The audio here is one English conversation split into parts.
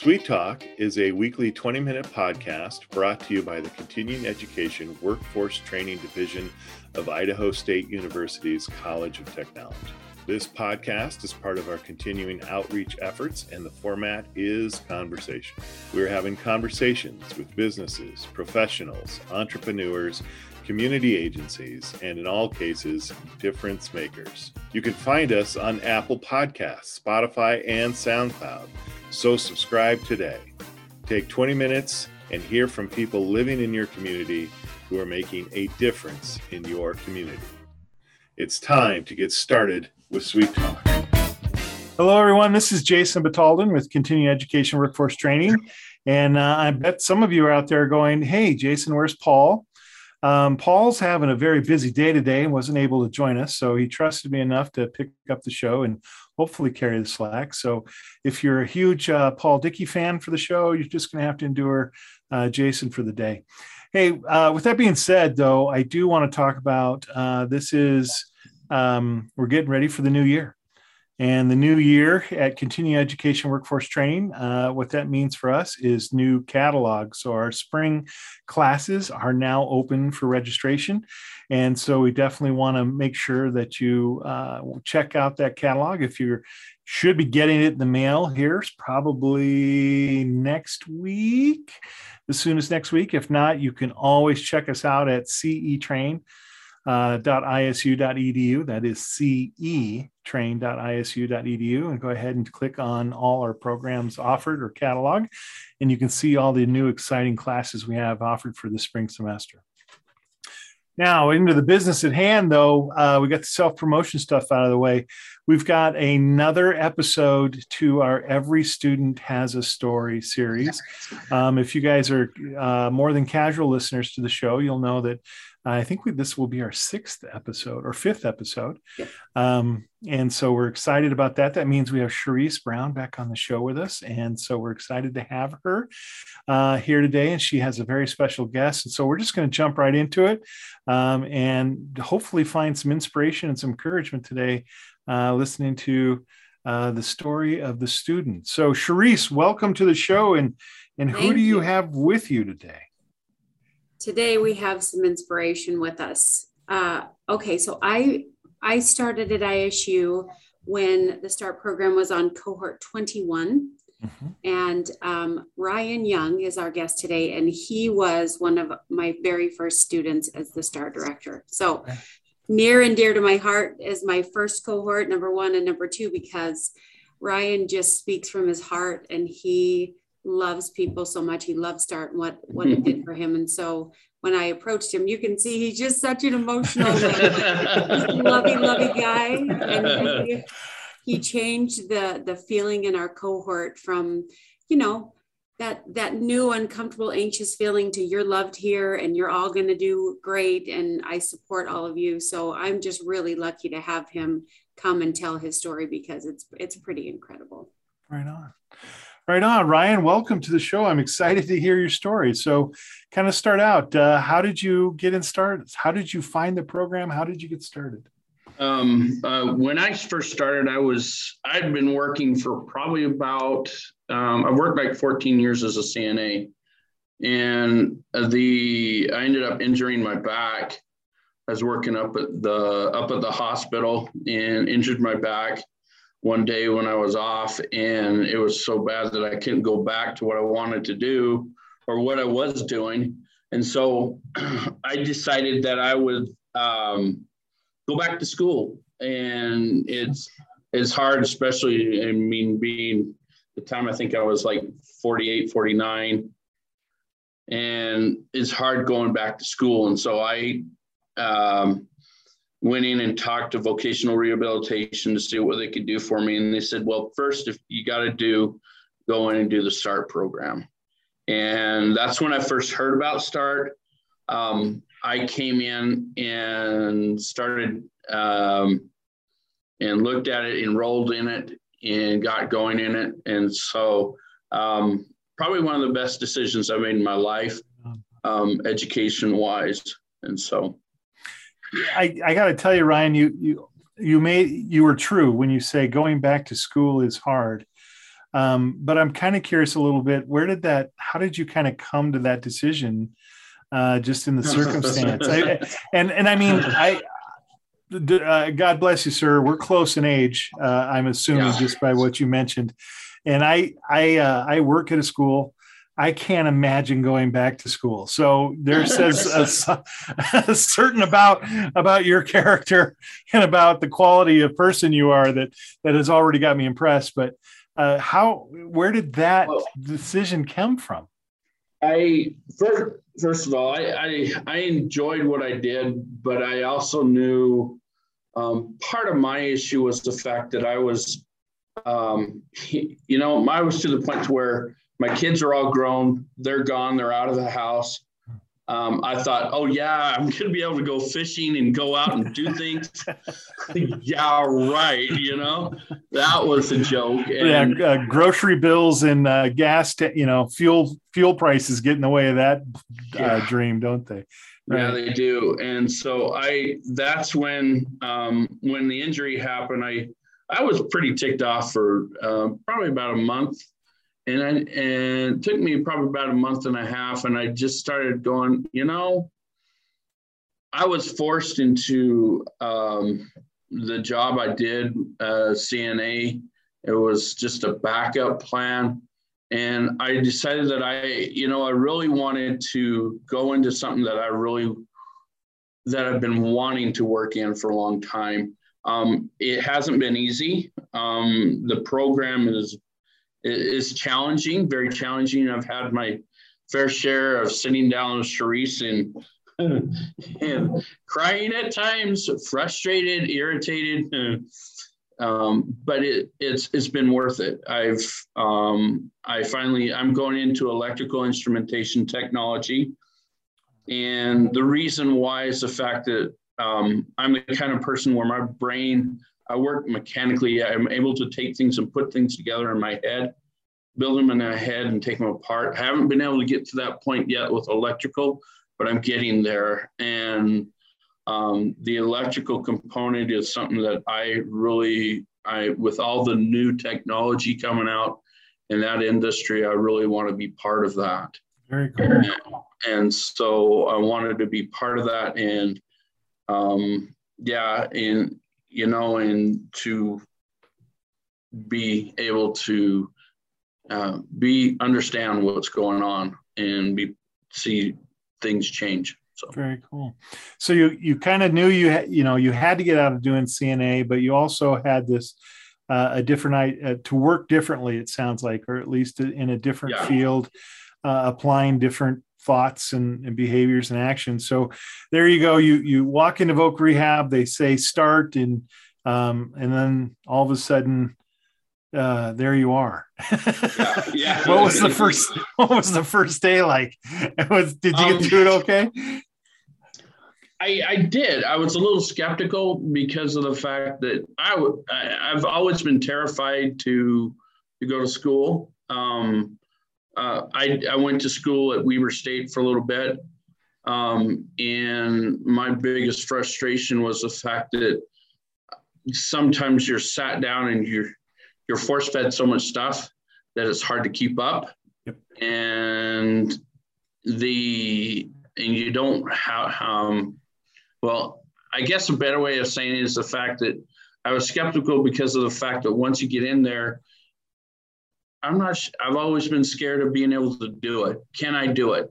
Sweet Talk is a weekly 20 minute podcast brought to you by the Continuing Education Workforce Training Division of Idaho State University's College of Technology. This podcast is part of our continuing outreach efforts, and the format is conversation. We're having conversations with businesses, professionals, entrepreneurs, community agencies, and in all cases, difference makers. You can find us on Apple Podcasts, Spotify, and SoundCloud. So subscribe today. Take 20 minutes and hear from people living in your community who are making a difference in your community. It's time to get started with Sweet Talk. Hello, everyone. This is Jason Batalden with Continuing Education Workforce Training. And uh, I bet some of you are out there going, Hey, Jason, where's Paul? Um, Paul's having a very busy day today and wasn't able to join us. So he trusted me enough to pick up the show and hopefully carry the slack. So if you're a huge uh, Paul Dickey fan for the show, you're just going to have to endure uh, Jason for the day. Hey, uh, with that being said, though, I do want to talk about uh, this is um, we're getting ready for the new year. And the new year at Continuing Education Workforce Training, uh, what that means for us is new catalog. So our spring classes are now open for registration. And so we definitely want to make sure that you uh, check out that catalog. If you should be getting it in the mail, here's probably next week, as soon as next week. If not, you can always check us out at cetrain.isu.edu. Train uh. That is cetrain.isu.edu. And go ahead and click on all our programs offered or catalog, and you can see all the new exciting classes we have offered for the spring semester. Now, into the business at hand, though, uh, we got the self promotion stuff out of the way. We've got another episode to our Every Student Has a Story series. Um, if you guys are uh, more than casual listeners to the show, you'll know that I think we, this will be our sixth episode or fifth episode. Yeah. Um, and so we're excited about that. That means we have Cherise Brown back on the show with us. And so we're excited to have her uh, here today. And she has a very special guest. And so we're just going to jump right into it um, and hopefully find some inspiration and some encouragement today uh, listening to uh, the story of the student. So, Cherise, welcome to the show. And, and who do you, you have with you today? Today we have some inspiration with us. Uh, okay, so I I started at ISU when the START program was on cohort 21. Mm-hmm. And um, Ryan Young is our guest today, and he was one of my very first students as the START director. So, near and dear to my heart is my first cohort, number one and number two, because Ryan just speaks from his heart and he loves people so much. He loves Start and what what it did for him. And so when I approached him, you can see he's just such an emotional, lovey, lovey guy. And he, he changed the the feeling in our cohort from, you know, that that new uncomfortable anxious feeling to you're loved here and you're all going to do great and i support all of you so i'm just really lucky to have him come and tell his story because it's it's pretty incredible right on Right on, Ryan. Welcome to the show. I'm excited to hear your story. So, kind of start out. Uh, how did you get in started? How did you find the program? How did you get started? Um, uh, when I first started, I was I'd been working for probably about um, I worked like 14 years as a CNA, and the I ended up injuring my back. I was working up at the up at the hospital and injured my back one day when I was off, and it was so bad that I couldn't go back to what I wanted to do or what I was doing. And so I decided that I would um, go back to school. And it's it's hard, especially I mean being the time I think I was like 48, 49. And it's hard going back to school. And so I um, went in and talked to vocational rehabilitation to see what they could do for me. And they said, well, first, if you got to do, go in and do the START program. And that's when I first heard about START. Um, I came in and started um, and looked at it, enrolled in it, and got going in it. And so, um, probably one of the best decisions I made in my life, um, education wise. And so, I, I got to tell you, Ryan, you you you made you were true when you say going back to school is hard. Um, but I'm kind of curious a little bit. Where did that? How did you kind of come to that decision? Uh, just in the circumstance, I, and and I mean, I uh, God bless you, sir. We're close in age. Uh, I'm assuming yeah. just by what you mentioned. And I I uh, I work at a school. I can't imagine going back to school. So there says a, a, certain about about your character and about the quality of person you are that that has already got me impressed. But uh, how where did that well, decision come from? I first, first of all, I, I I enjoyed what I did, but I also knew um, part of my issue was the fact that I was, um, you know, I was to the point where my kids are all grown, they're gone, they're out of the house. Um, I thought, oh yeah, I'm gonna be able to go fishing and go out and do things. yeah, right. You know, that was a joke. And, yeah, uh, grocery bills and uh, gas, t- you know, fuel fuel prices get in the way of that uh, yeah. dream, don't they? Right. Yeah, they do. And so I that's when um, when the injury happened, I I was pretty ticked off for uh, probably about a month. And I, and it took me probably about a month and a half, and I just started going, you know, I was forced into um, the job I did, uh, CNA. It was just a backup plan and I decided that I, you know, I really wanted to go into something that I really that I've been wanting to work in for a long time. Um, it hasn't been easy. Um, the program is is challenging, very challenging. I've had my fair share of sitting down with Sharice and and crying at times, frustrated, irritated. Um, but it, it's it's been worth it. I've um, I finally I'm going into electrical instrumentation technology, and the reason why is the fact that um, I'm the kind of person where my brain I work mechanically. I'm able to take things and put things together in my head, build them in my head, and take them apart. I haven't been able to get to that point yet with electrical, but I'm getting there. And um, the electrical component is something that I really, I with all the new technology coming out in that industry, I really want to be part of that. Very cool. And, and so I wanted to be part of that, and um, yeah, and you know, and to be able to uh, be understand what's going on and be see things change. So very cool. So you you kind of knew you had you know you had to get out of doing CNA, but you also had this uh, a different uh, to work differently. It sounds like, or at least in a different yeah. field, uh, applying different thoughts and, and, behaviors and actions. So there you go. You you walk into Voc Rehab. They say start, and um, and then all of a sudden uh, there you are. yeah, yeah. what was the first? What was the first day like? was did you um, get through it okay? I, I did. I was a little skeptical because of the fact that I I've always been terrified to to go to school. Um, uh, I I went to school at Weber State for a little bit, um, and my biggest frustration was the fact that sometimes you're sat down and you're you're force fed so much stuff that it's hard to keep up, yep. and the and you don't have um, well, I guess a better way of saying it is the fact that I was skeptical because of the fact that once you get in there, I'm not, I've always been scared of being able to do it. Can I do it?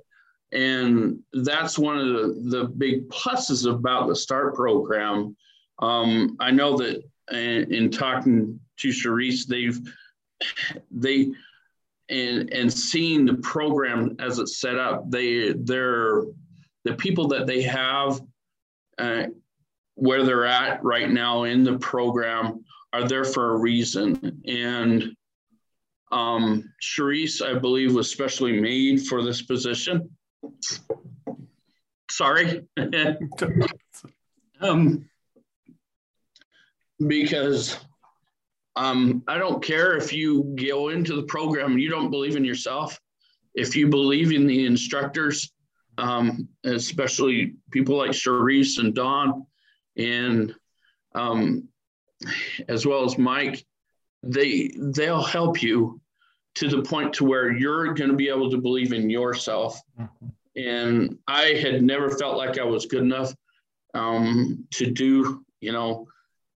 And that's one of the, the big pluses about the START program. Um, I know that in, in talking to Sharice, they've, they, and, and seeing the program as it's set up, they, they're, the people that they have uh, where they're at right now in the program are there for a reason. And um, Sharice, I believe, was specially made for this position. Sorry. um, because um, I don't care if you go into the program and you don't believe in yourself. If you believe in the instructors, um, especially people like Charisse and Don, and um, as well as Mike, they they'll help you to the point to where you're going to be able to believe in yourself. Mm-hmm. And I had never felt like I was good enough um, to do, you know,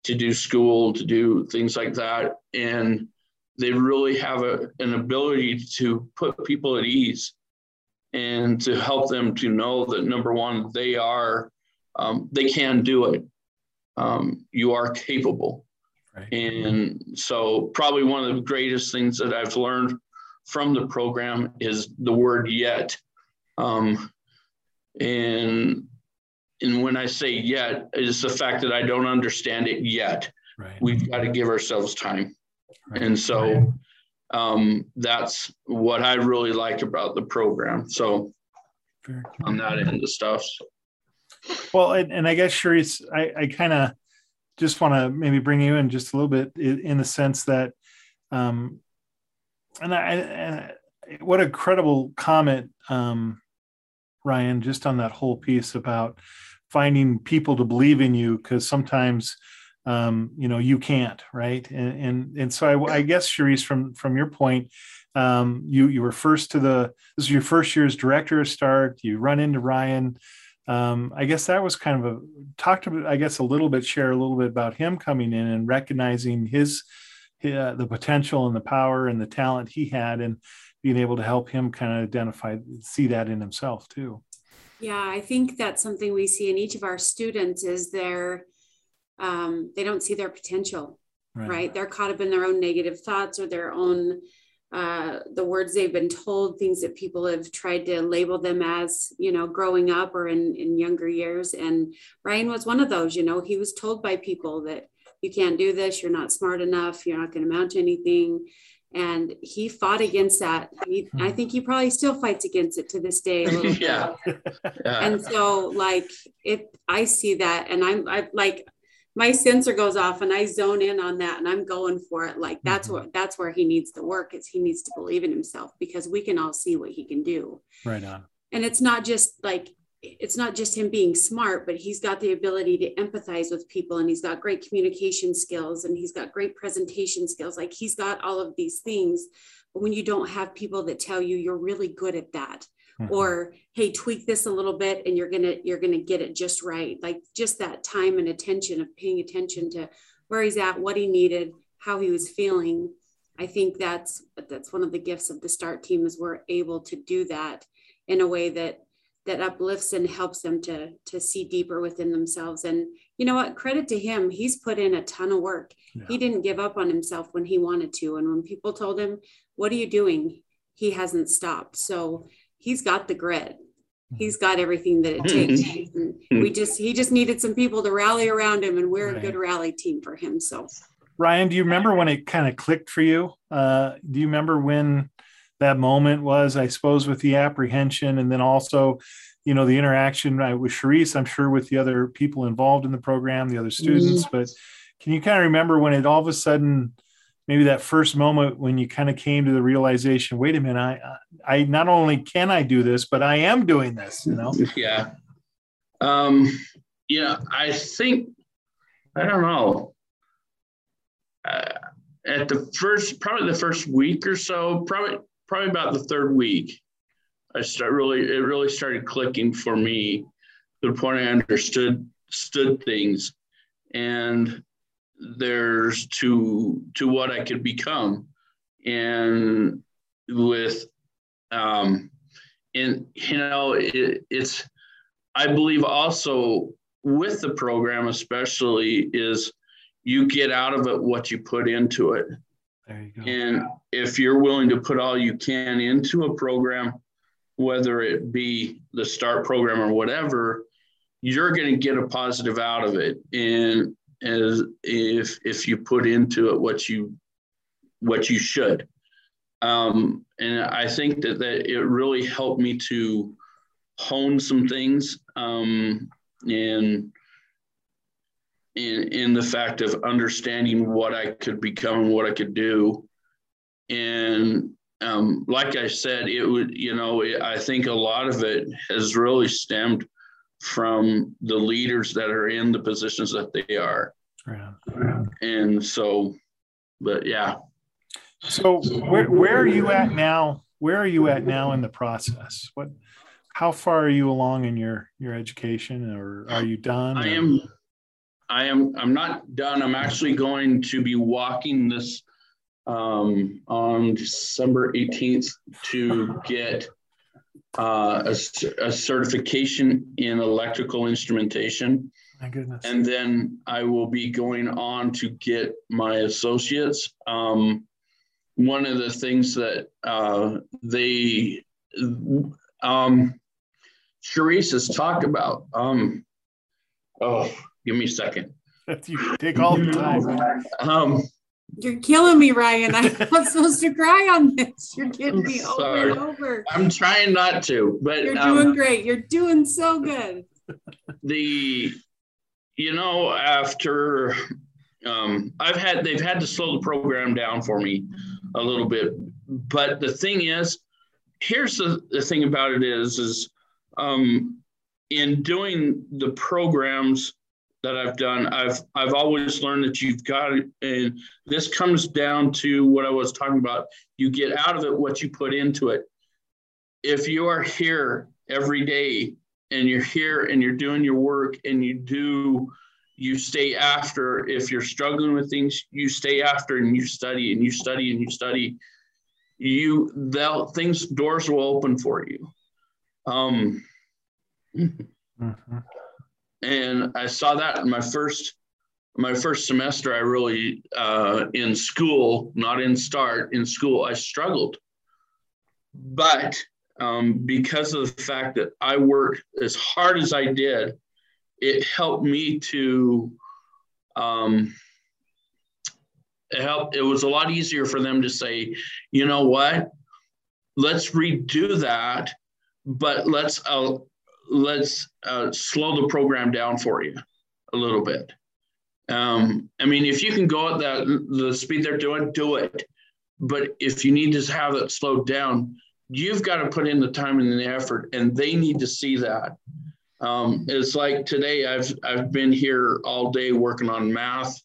to do school, to do things like that. And they really have a, an ability to put people at ease and to help them to know that number one, they are, um, they can do it. Um, you are capable. Right. And so, probably one of the greatest things that I've learned from the program is the word yet. Um, and and when I say yet, it's the fact that I don't understand it yet. Right. We've got to give ourselves time. Right. And so um, that's what I really like about the program. So on that end of stuff. Well, and, and I guess Charisse, I, I kind of just want to maybe bring you in just a little bit in the sense that, um, and I, what a credible comment, um, Ryan, just on that whole piece about finding people to believe in you, because sometimes, um, you know, you can't, right? And and and so I, I guess, Charisse, from from your point, um, you you were first to the this is your first year as director of Start. You run into Ryan um, I guess that was kind of a talk to, I guess, a little bit, share a little bit about him coming in and recognizing his, uh, the potential and the power and the talent he had and being able to help him kind of identify, see that in himself too. Yeah, I think that's something we see in each of our students is their, um, they don't see their potential, right. right? They're caught up in their own negative thoughts or their own uh, the words they've been told, things that people have tried to label them as, you know, growing up or in, in younger years. And Ryan was one of those, you know, he was told by people that you can't do this, you're not smart enough, you're not going to amount to anything. And he fought against that. He, I hmm. think he probably still fights against it to this day. yeah. yeah. And so, like, it, I see that, and I'm, I like, my sensor goes off and I zone in on that and I'm going for it. Like that's mm-hmm. what that's where he needs to work is he needs to believe in himself because we can all see what he can do. Right on. And it's not just like it's not just him being smart, but he's got the ability to empathize with people and he's got great communication skills and he's got great presentation skills. Like he's got all of these things. But when you don't have people that tell you you're really good at that, mm-hmm. or hey tweak this a little bit and you're gonna you're gonna get it just right. Like just that time and attention of paying attention to where he's at what he needed how he was feeling. I think that's that's one of the gifts of the start team is we're able to do that in a way that that uplifts and helps them to to see deeper within themselves. And you know what? Credit to him. He's put in a ton of work. Yeah. he didn't give up on himself when he wanted to. And when people told him what are you doing? he hasn't stopped. So he's got the grit. He's got everything that it takes. we just he just needed some people to rally around him, and we're right. a good rally team for him. So, Ryan, do you remember when it kind of clicked for you? Uh, do you remember when that moment was? I suppose with the apprehension, and then also, you know, the interaction with Charisse. I'm sure with the other people involved in the program, the other students. Mm-hmm. But can you kind of remember when it all of a sudden? Maybe that first moment when you kind of came to the realization wait a minute i i not only can i do this but i am doing this you know? Yeah. Um yeah i think i don't know. Uh, at the first probably the first week or so probably probably about the third week i start really it really started clicking for me to the point i understood stood things. And there's to to what I could become, and with um, and you know it, it's I believe also with the program especially is you get out of it what you put into it. There you go. And if you're willing to put all you can into a program, whether it be the start program or whatever, you're going to get a positive out of it. And as if if you put into it what you what you should. Um, and I think that, that it really helped me to hone some things um, in, in in the fact of understanding what I could become and what I could do. And um, like I said, it would, you know, it, I think a lot of it has really stemmed from the leaders that are in the positions that they are. Yeah. And so, but yeah. So where, where are you at now? Where are you at now in the process? What, how far are you along in your, your education or are you done? I am, I am, I'm not done. I'm actually going to be walking this um, on December 18th to get uh, a, a, certification in electrical instrumentation. My goodness. And then I will be going on to get my associates. Um, one of the things that uh, they, um, Charisse has talked about, um, oh, give me a second. you take all the time. Um, you're killing me, Ryan. I'm not supposed to cry on this. You're getting me over and over. I'm trying not to, but you're um, doing great. You're doing so good. The, you know, after um, I've had, they've had to slow the program down for me a little bit. But the thing is, here's the, the thing about it is, is um, in doing the programs that I've done, I've I've always learned that you've got it, and this comes down to what I was talking about. You get out of it what you put into it. If you are here every day and you're here and you're doing your work and you do you stay after if you're struggling with things you stay after and you study and you study and you study you they'll things doors will open for you um mm-hmm and I saw that in my first my first semester. I really uh, in school, not in start in school, I struggled, but um, because of the fact that I worked as hard as I did, it helped me to. Um, it helped. It was a lot easier for them to say, you know what, let's redo that, but let's uh, let's uh, slow the program down for you a little bit. Um, I mean, if you can go at that the speed they're doing, do it. But if you need to have it slowed down, you've got to put in the time and the effort, and they need to see that. Um, it's like today, I've I've been here all day working on math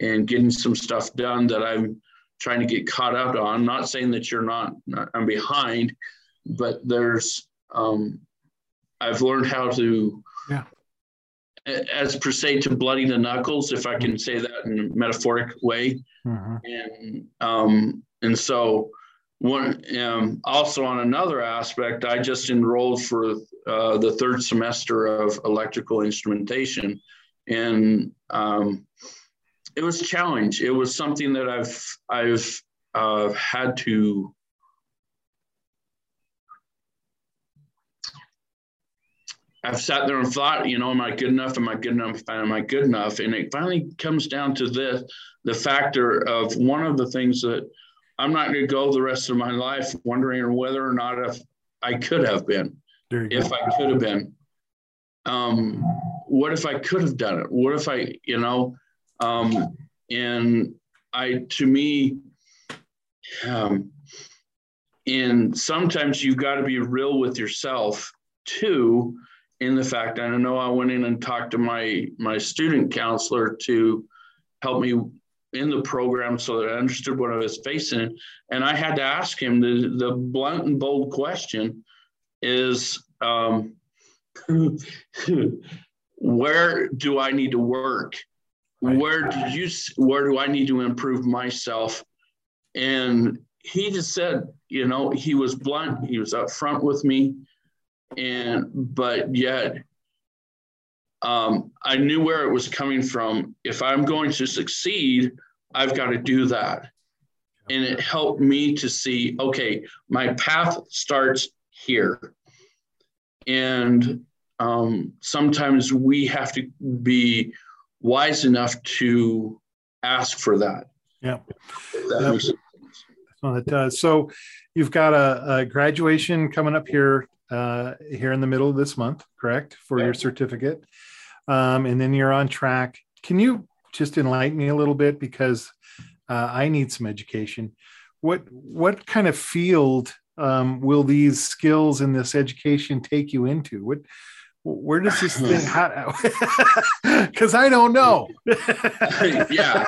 and getting some stuff done that I'm trying to get caught up on. I'm not saying that you're not, I'm behind, but there's um, I've learned how to, yeah. as per se, to bloody the knuckles, if I can say that in a metaphoric way. Mm-hmm. And um, and so one um, also on another aspect, I just enrolled for uh, the third semester of electrical instrumentation, and um, it was a challenge. It was something that I've I've uh, had to I've sat there and thought, you know, am I good enough? Am I good enough? Am I good enough? And it finally comes down to this the factor of one of the things that I'm not going to go the rest of my life wondering whether or not if I could have been, if I could have been. Um, what if I could have done it? What if I, you know, um, and I, to me, um, and sometimes you've got to be real with yourself too in the fact I know I went in and talked to my my student counselor to help me in the program so that I understood what I was facing. And I had to ask him the, the blunt and bold question is um, where do I need to work? Where do you where do I need to improve myself? And he just said, you know, he was blunt, he was upfront with me and but yet um, I knew where it was coming from. If I'm going to succeed, I've got to do that. And it helped me to see okay, my path starts here. And um, sometimes we have to be wise enough to ask for that. Yeah. That yep. Well, it does. So you've got a, a graduation coming up here uh, here in the middle of this month, correct, for yeah. your certificate. Um, and then you're on track. Can you just enlighten me a little bit because uh, I need some education. what what kind of field um, will these skills and this education take you into? What where does this thing because i don't know yeah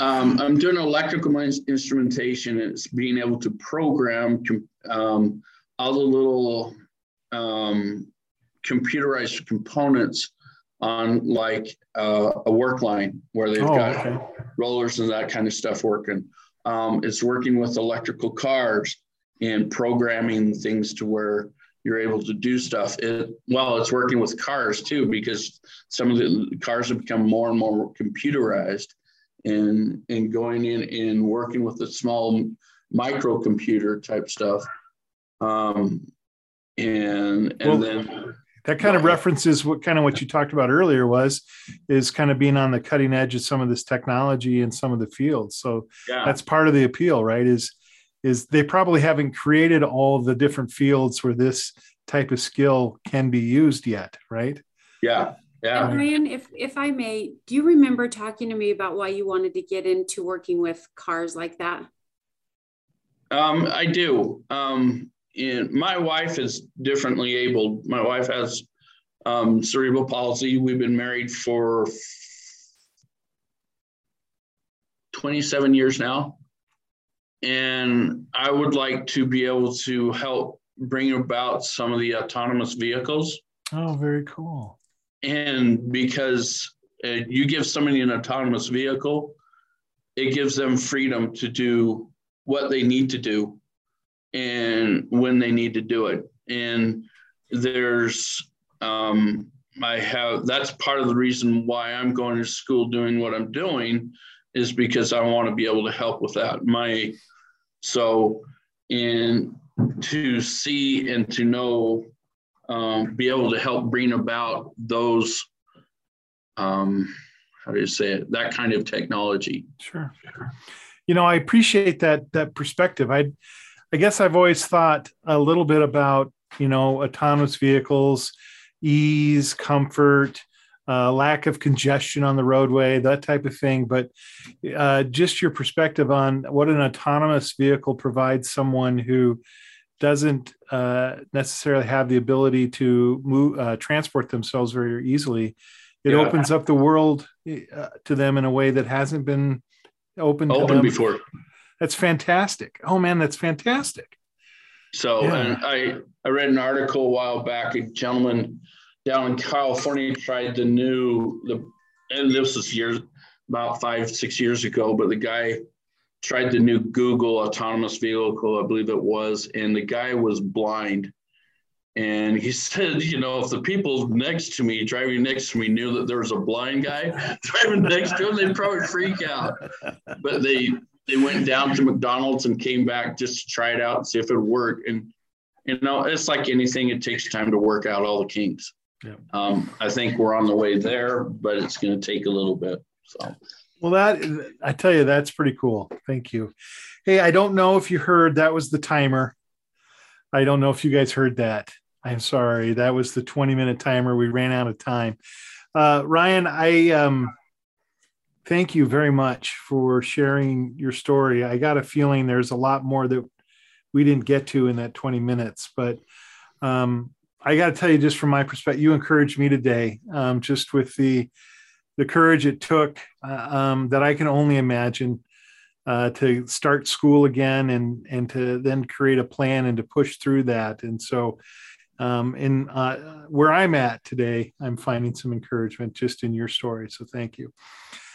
um, i'm doing electrical instrumentation it's being able to program um, all the little um, computerized components on like uh, a work line where they've oh, got okay. rollers and that kind of stuff working um, it's working with electrical cars and programming things to where you're able to do stuff. It, well, it's working with cars too, because some of the cars have become more and more computerized and, and going in and working with the small microcomputer type stuff. Um, and, and well, then that kind of references what kind of what you talked about earlier was is kind of being on the cutting edge of some of this technology and some of the fields. So yeah. that's part of the appeal, right? Is is they probably haven't created all the different fields where this type of skill can be used yet, right? Yeah. Yeah. And Ryan, if if I may, do you remember talking to me about why you wanted to get into working with cars like that? Um, I do. Um, and my wife is differently abled. My wife has um, cerebral palsy. We've been married for 27 years now and I would like to be able to help bring about some of the autonomous vehicles. Oh, very cool. And because uh, you give somebody an autonomous vehicle, it gives them freedom to do what they need to do and when they need to do it. And there's, um, I have, that's part of the reason why I'm going to school doing what I'm doing is because I want to be able to help with that. My so, and to see and to know, um, be able to help bring about those, um, how do you say it, that kind of technology. Sure. You know, I appreciate that that perspective. I, I guess I've always thought a little bit about you know autonomous vehicles, ease, comfort, uh, lack of congestion on the roadway, that type of thing. But uh, just your perspective on what an autonomous vehicle provides someone who doesn't uh, necessarily have the ability to move, uh, transport themselves very easily. It yeah. opens up the world uh, to them in a way that hasn't been open open before. That's fantastic. Oh man, that's fantastic. So, yeah. and I I read an article a while back. A gentleman down in California tried the new the and this was years about five six years ago, but the guy tried the new Google autonomous vehicle, I believe it was, and the guy was blind. And he said, you know, if the people next to me, driving next to me, knew that there was a blind guy driving next to him, they'd probably freak out. But they they went down to McDonald's and came back just to try it out and see if it would work. And you know, it's like anything; it takes time to work out all the kinks. Yeah. Um, I think we're on the way there, but it's going to take a little bit. So, well, that I tell you, that's pretty cool. Thank you. Hey, I don't know if you heard that was the timer. I don't know if you guys heard that. I'm sorry. That was the 20 minute timer. We ran out of time. Uh, Ryan, I um, thank you very much for sharing your story. I got a feeling there's a lot more that we didn't get to in that 20 minutes, but um, I got to tell you, just from my perspective, you encouraged me today, um, just with the the courage it took uh, um, that I can only imagine uh, to start school again and and to then create a plan and to push through that. And so, um, in uh, where I'm at today, I'm finding some encouragement just in your story. So thank you.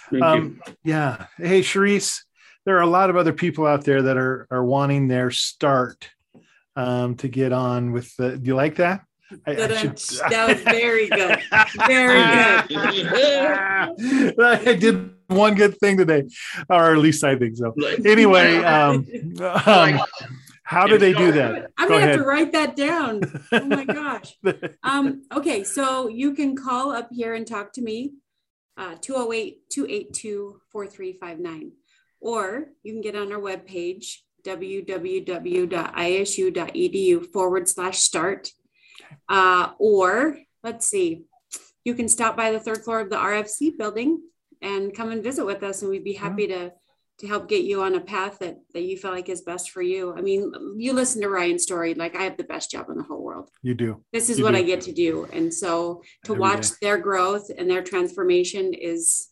Thank you. Um, yeah. Hey, Sharice, there are a lot of other people out there that are are wanting their start um, to get on with the. Do you like that? I, I should... that was very good. Very good. I did one good thing today, or at least I think so. Anyway, um, um, how do they do that? I'm Go gonna ahead. have to write that down. Oh my gosh. Um, okay, so you can call up here and talk to me, uh, 208 282 4359. Or you can get on our webpage, www.isu.edu forward slash start uh, or let's see, you can stop by the third floor of the RFC building and come and visit with us, and we'd be happy to to help get you on a path that that you feel like is best for you. I mean, you listen to Ryan's story, like I have the best job in the whole world. You do. This is You what do. I get to do. And so to Every watch day. their growth and their transformation is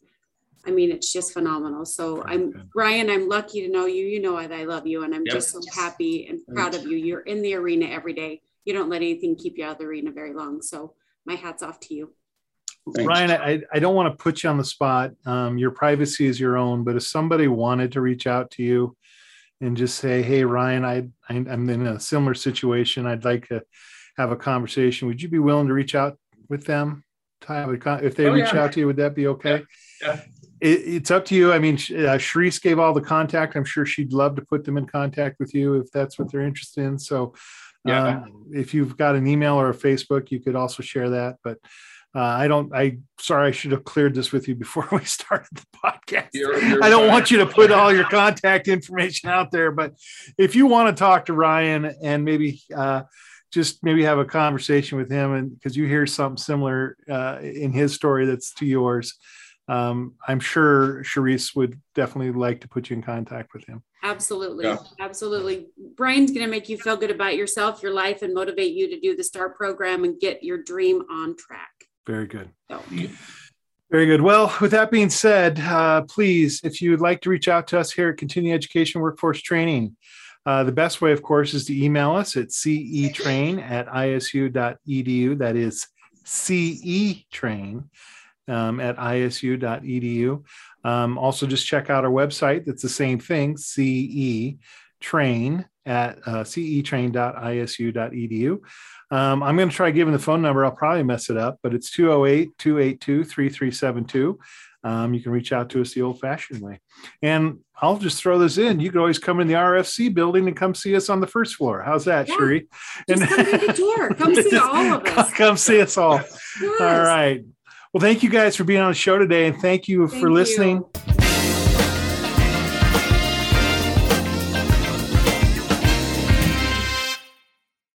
I mean, it's just phenomenal. So I'm. Ryan, I'm lucky to know you. You know that I love you and I'm Yep. just so happy and proud of you. You're in the arena every day. You don't let anything keep you out of the arena very long. So my hat's off to you. Thanks. Ryan, I, I don't want to put you on the spot. Um, your privacy is your own, but if somebody wanted to reach out to you and just say, Hey, Ryan, I, I, I'm in a similar situation. I'd like to have a conversation. Would you be willing to reach out with them? To have If they Oh, reach yeah. out to you, would that be okay? Yeah. It, it's up to you. I mean, Sh- uh, Sharice gave all the contact. I'm sure she'd love to put them in contact with you if that's what they're interested in. So, Yeah. um, if you've got an email or a Facebook, you could also share that. But uh, I don't. I sorry, I should have cleared this with you before we started the podcast. You're- you're I don't fine. want you to put all your contact information out there, but if you want to talk to Ryan and maybe uh, just maybe have a conversation with him, and because you hear something similar uh, in his story that's to yours, um, I'm sure Sharice would definitely like to put you in contact with him. Absolutely. Yeah. Absolutely. Brian's going to make you feel good about yourself, your life, and motivate you to do the START program and get your dream on track. Very good. So Very good. Well, with that being said, uh, please, if you would like to reach out to us here at Continuing Education Workforce Training, uh, the best way, of course, is to email us at cetrain at isu.edu. That is cetrain um, at isu.edu. Um, also, just check out our website. That's the same thing, ce train at uh, cetrain.isu.edu. Um, I'm going to try giving the phone number. I'll probably mess it up, but it's 208 282 3372. Um, You can reach out to us the old fashioned way. And I'll just throw this in. You can always come in the RFC building and come see us on the first floor. How's that, Yeah. Sherry? just come take a tour. Come see all of us. Come see us all. Yes. All right. Well, thank you guys for being on the show today, and thank you Thank for listening. you.